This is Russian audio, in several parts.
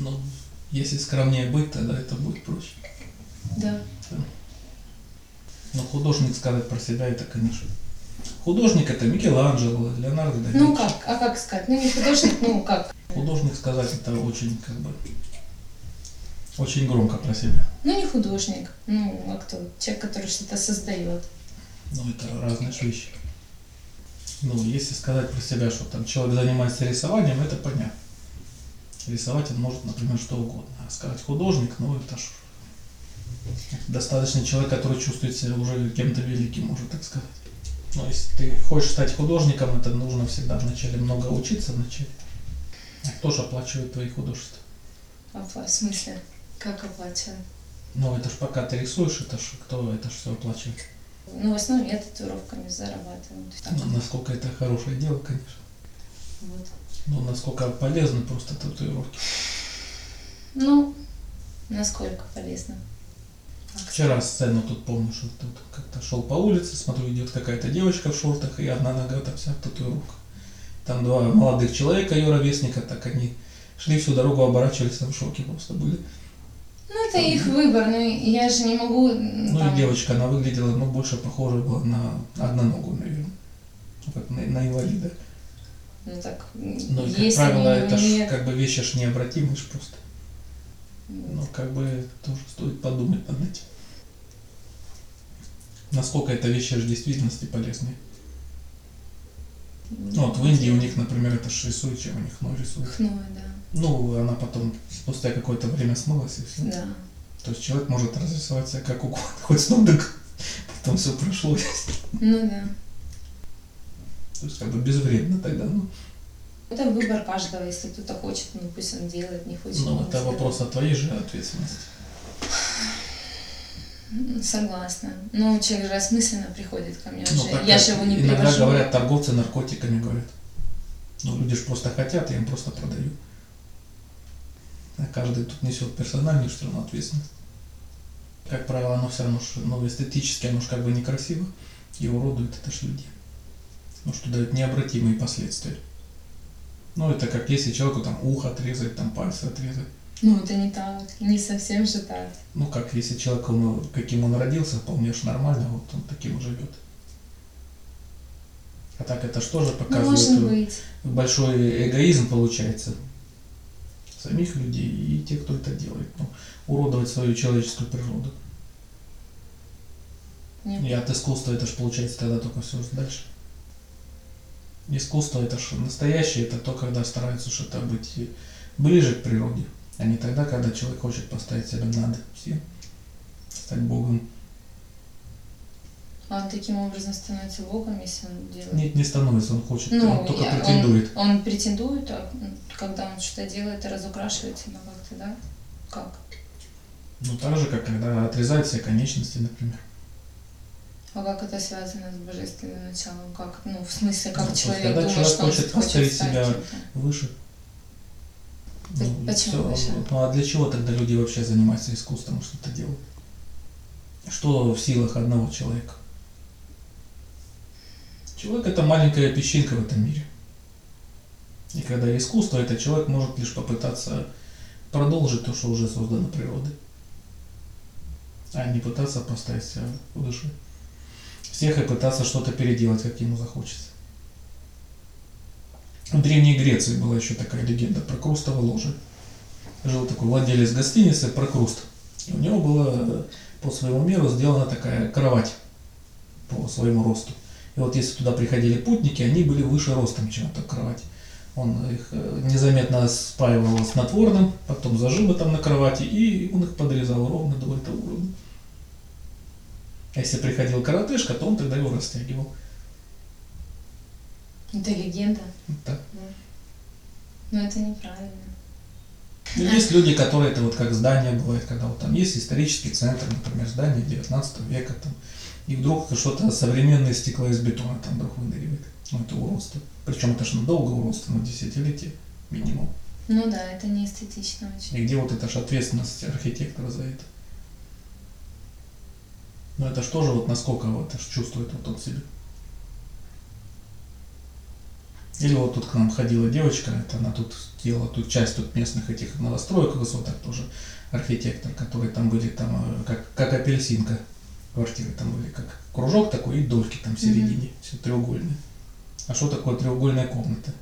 Ну, если скромнее быть, тогда это будет проще. Да. Но художник сказать про себя это, конечно. Художник это Микеланджело, Леонардо да Ну как? А как сказать? Ну не художник, ну как? Художник сказать это очень как бы очень громко про себя. Ну не художник. Ну а кто? Человек, который что-то создает. Ну, это разные вещи. Ну, если сказать про себя, что там человек занимается рисованием, это понятно. Рисовать он может, например, что угодно. А сказать художник, ну, это ж достаточно человек, который чувствует себя уже кем-то великим, можно так сказать. Но если ты хочешь стать художником, это нужно всегда вначале много учиться вначале. А кто же оплачивает твои художества? Опла- В смысле? Как оплачивать? Ну, это ж пока ты рисуешь, это ж кто это ж все оплачивает. Ну, в основном я татуировками зарабатываю. Ну, насколько это хорошее дело, конечно. вот. Ну, насколько полезны просто татуировки. Ну, насколько полезно. Вчера сцену тут помню, что тут как-то шел по улице, смотрю, идет какая-то девочка в шортах, и одна нога там вся в татуировках. Там два молодых человека, ее ровесника, так они шли всю дорогу, оборачивались, там в шоке просто были. Ну, это их выбор, но я же не могу... Ну там, и девочка, она выглядела, ну, больше похожа была на одноногую, наверное. Ну, как на, на инвалида. Ну, так, Ну, и, как правило, это ж умеет- как бы вещи ж необратимые ж просто. Ну, как бы тоже стоит подумать над этим. Насколько эта вещи ж в действительности полезны. Ну, вот в Индии у них, например, это ж рисует, чем у них хной рисует. Хной, да. Ну, она потом спустя какое-то время смылась и все. Да. То есть человек может разрисовать себя как угодно, хоть с ног до потом все прошло. Ну, да. То есть как бы безвредно тогда. Ну, Это выбор каждого. Если кто-то хочет, ну, пусть он делает, не хочет. ну это вопрос о твоей же ответственности. М, Согласна. Но человек же осмысленно приходит ко мне Ну, Я же его не Иногда привожу. говорят, торговцы наркотиками говорят. Ну, люди же просто хотят, я им просто продаю. А каждый тут несет персональную все равно ответственность. Как правило, оно все равно, ну, эстетически, оно же как бы некрасиво и уродует это ж людей. Ну, что дает необратимые последствия. Ну, это как если человеку там ухо отрезать, там пальцы отрезать. Ну, это не так. Не совсем же так. Ну, как если человек, он, каким он родился, вполне ж нормально, вот он таким и живет. А так это что же Ну, показывает быть. большой эгоизм получается самих людей и тех, кто это делает. Ну, уродовать свою человеческую природу. Нет. И от искусства это же получается тогда только все дальше. Искусство это же настоящее, это то, когда стараются что-то быть ближе к природе, а не тогда, когда человек хочет поставить себя над всем, стать Богом. А он таким образом становится богом, если он делает. Нет, не становится, он хочет, Ну, он только я- претендует. Он, он претендует, а когда он что-то делает и разукрашивает себя как-то, да? Как? Ну, так же, как когда отрезает все конечности, например. А как это связано с божественным началом? Как, ну, в смысле, как Ну, человек когда думает, человек что он хочет поставить себя? Выше. Ну, почему выше? Ну, а для чего тогда люди вообще занимаются искусством что-то делают? Что в силах одного человека? Человек это маленькая песчинка в этом мире. И когда искусство, это человек может лишь попытаться продолжить то, что уже создано природой. А не пытаться поставить себя выше всех и пытаться что-то переделать, как ему захочется. В Древней Греции была еще такая легенда про Крустово ложе. Жил такой владелец гостиницы Прокруст. И у него была э, по своему меру сделана такая кровать по своему росту. И вот если туда приходили путники, они были выше ростом, чем эта кровать. Он их э, незаметно спаивал снотворным, потом зажимы там на кровати, и он их подрезал ровно до этого уровня. А если приходил коротышка, то он тогда его растягивал. Это легенда. Вот так. Но это неправильно. Ну, Есть люди, которые это вот как здание бывает, когда вот там есть исторический центр, например, здание 19 века, там, и вдруг что-то современное стекло из бетона там вдруг выныривает. Ну, это уродство. Причем это же надолго уродство, на десятилетие минимум. Ну да, это не эстетично очень. И где вот эта же ответственность архитектора за это? Ну это же тоже вот насколько вот чувствует вот он себя. Или вот тут к нам ходила девочка, это она тут делала тут часть тут местных этих новостроек высоток тоже, архитектор, которые там были там э, как, как апельсинка квартиры там были, как кружок такой и дольки там в середине, все треугольные. А что такое треугольная комната?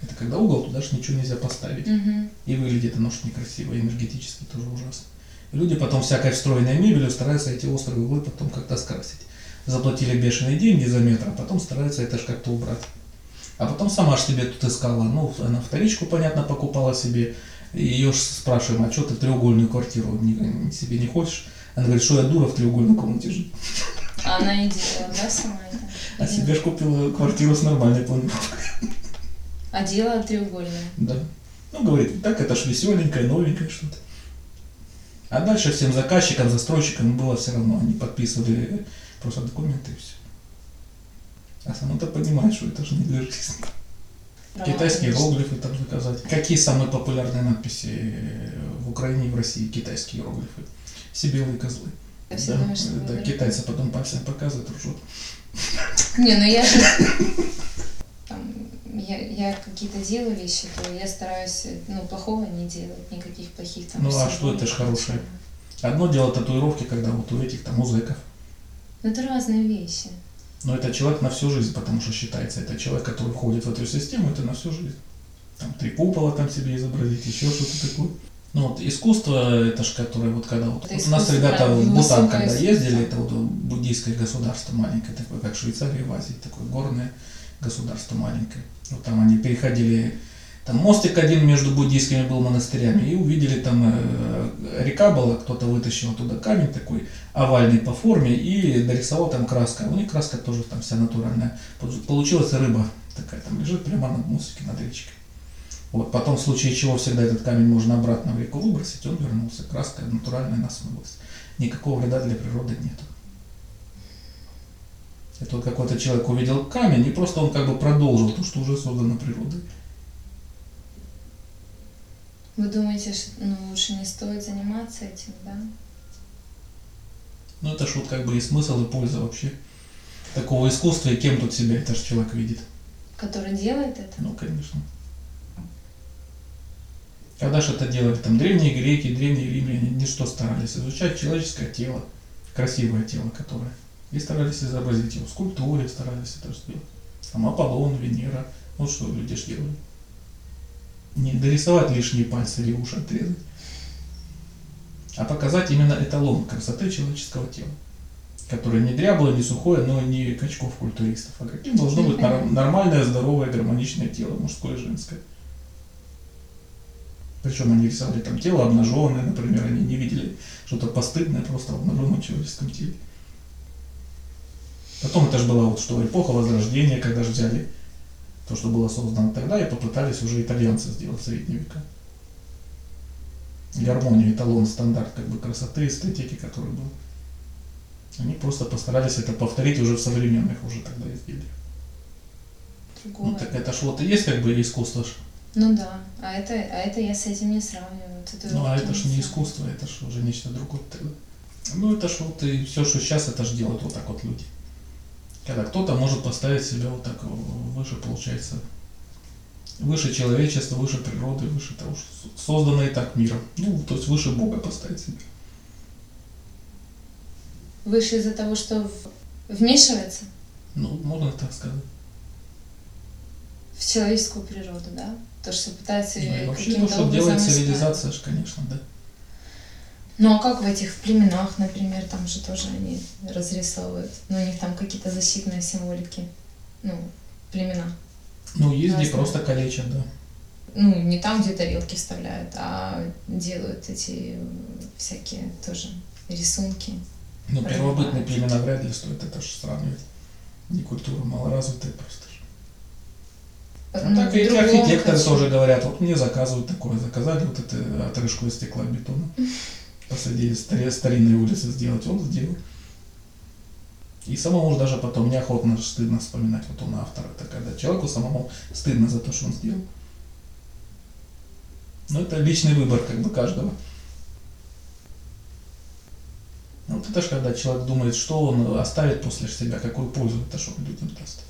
Это когда угол, туда же ничего нельзя поставить. Мгм. И выглядит оно ж некрасиво, энергетически тоже ужасно. Люди потом всякой встроенной мебелью стараются эти острые углы потом как-то скрасить. Заплатили бешеные деньги за метр, а потом стараются это же как-то убрать. А потом сама ж себе тут искала, ну, она вторичку, понятно, покупала себе. Ее ж спрашиваем, а что ты треугольную квартиру не- себе не хочешь? Она говорит, что я дура в треугольной комнате жить. А она и делала, да, сама это? А себе ж купила квартиру с нормальной планировкой. А делала треугольная. Да. Ну, говорит, так это ж веселенькое, новенькое что-то. А дальше всем заказчикам, застройщикам было все равно. Они подписывали просто документы и все. А сама-то понимает, что это же не для жизни. Права, Китайские конечно. иероглифы там заказать. Какие самые популярные надписи э, в Украине и в России? Китайские иероглифы. Все белые козлы. Я Да, думаю, да, китайцы потом пальцем показывают, ржут. Не, ну я же... я, я какие-то делаю вещи, то я стараюсь, ну, плохого не делать, никаких плохих там Ну, а что это ж хорошее? Одно дело татуировки, когда вот у этих там узеков. Ну, это разные вещи. Но это человек на всю жизнь, потому что считается, это человек, который входит в эту систему, это на всю жизнь. Там три купола там себе изобразить, еще что-то такое. Ну вот искусство, это ж которое вот когда вот, Это вот у нас ребята в Бутан, когда ездили, это вот буддийское государство маленькое, такое как Швейцария в Азии, такое горное государство маленькое. Вот там они переходили, там мостик один между буддийскими был монастырями, и увидели там э, река была, кто-то вытащил оттуда камень такой овальный по форме и дорисовал там краска. У них краска тоже там вся натуральная. Получ- Получилась рыба такая, там лежит прямо на мостике над речкой. Вот, потом в случае чего всегда этот камень можно обратно в реку выбросить, он вернулся. Краска натуральная насмылась. Никакого вреда для природы нет. Это вот какой-то человек увидел камень, и просто он как бы продолжил то, что уже создано природой. Вы думаете, что ну, лучше не стоит заниматься этим, да? Ну это ж вот как бы и смысл, и польза вообще такого искусства, и кем тут себя это же человек видит. Который делает это? Ну, конечно. Когда же это делали? Там древние греки, древние римляне, не что старались изучать человеческое тело, красивое тело, которое. И старались изобразить его в скульптуре, старались это сделать. Там Аполлон, Венера, вот что люди ж делали. Не дорисовать лишние пальцы или уши отрезать, а показать именно эталон красоты человеческого тела, которое не дряблое, не сухое, но не качков культуристов, а каким должно быть нормальное, здоровое, гармоничное тело, мужское и женское. Причем они рисовали там тело обнаженное, например, они не видели что-то постыдное просто в обнаженном человеческом теле. Потом это же была вот что, эпоха Возрождения, когда же взяли то, что было создано тогда, и попытались уже итальянцы сделать в средние века. Гармонию, эталон, стандарт как бы красоты, эстетики, который был. Они просто постарались это повторить уже в современных уже тогда изделиях. Другое. Ну так это ж вот и есть как бы искусство ж. Ну да, а это, а это я с этим не сравниваю. Ну а это ж не искусство, это ж уже нечто другое тогда. Ну это ж вот и все, что сейчас, это ж делают вот так вот люди. Когда кто-то может поставить себя вот так выше, получается, выше человечества, выше природы, выше того, что создано и так миром. Ну, то есть выше Бога поставить себя. Выше из-за того, что вмешивается Ну, можно так сказать. в человеческую природу, да? То, что пытается Ну, и вообще то, что делает цивилизация, конечно, да. Ну а как в этих племенах, например, там же тоже они разрисовывают. Ну, у них там какие-то защитные символики. Ну, племена. Ну, есть где просто калечат, да. Ну, не там, где тарелки вставляют, а делают эти всякие тоже рисунки. Ну, первобытные племена вряд ли стоит это же сравнивать. Не культура малоразвитая просто. Ну, так и эти архитекторы хочу. тоже говорят, вот мне заказывают такое, заказали вот эту отрыжку из стекла бетона. Посреди старинной улицы сделать, он сделал. И самому же даже потом неохотно стыдно вспоминать вот он автор. Это когда человеку самому стыдно за то, что он сделал. Но это личный выбор как бы каждого. Ну, Вот это же когда человек думает, что он оставит после себя, какую пользу это что людям даст.